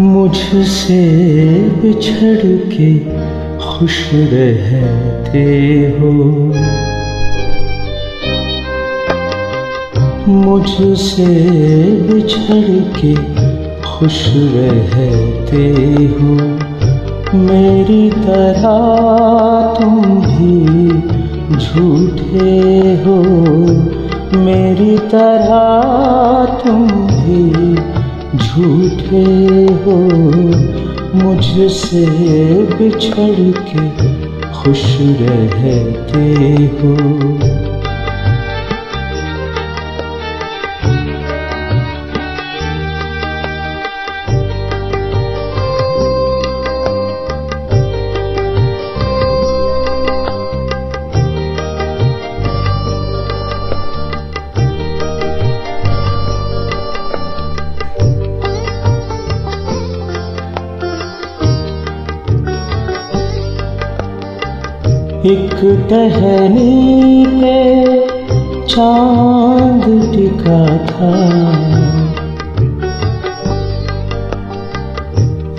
मुझसे बिछड़ के खुश रहते हो। मुझसे बिछड़ के खुश रहते हो। मेरी तरह तुम भी झूठे हो। मेरी तरह तुम भी झूठे हो मुझसे बिछड़ के खुश रहते हो। एक टहनी पे चाँद टिका था।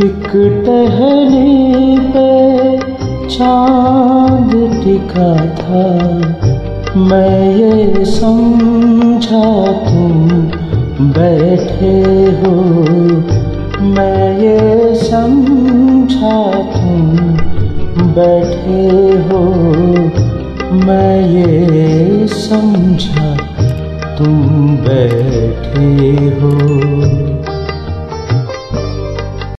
एक टहनी पे चाँद टिका था। मैं ये समझा तुम बैठे हो। मैं ये समझा तुम बैठे हो मैं ये समझा तुम बैठे हो।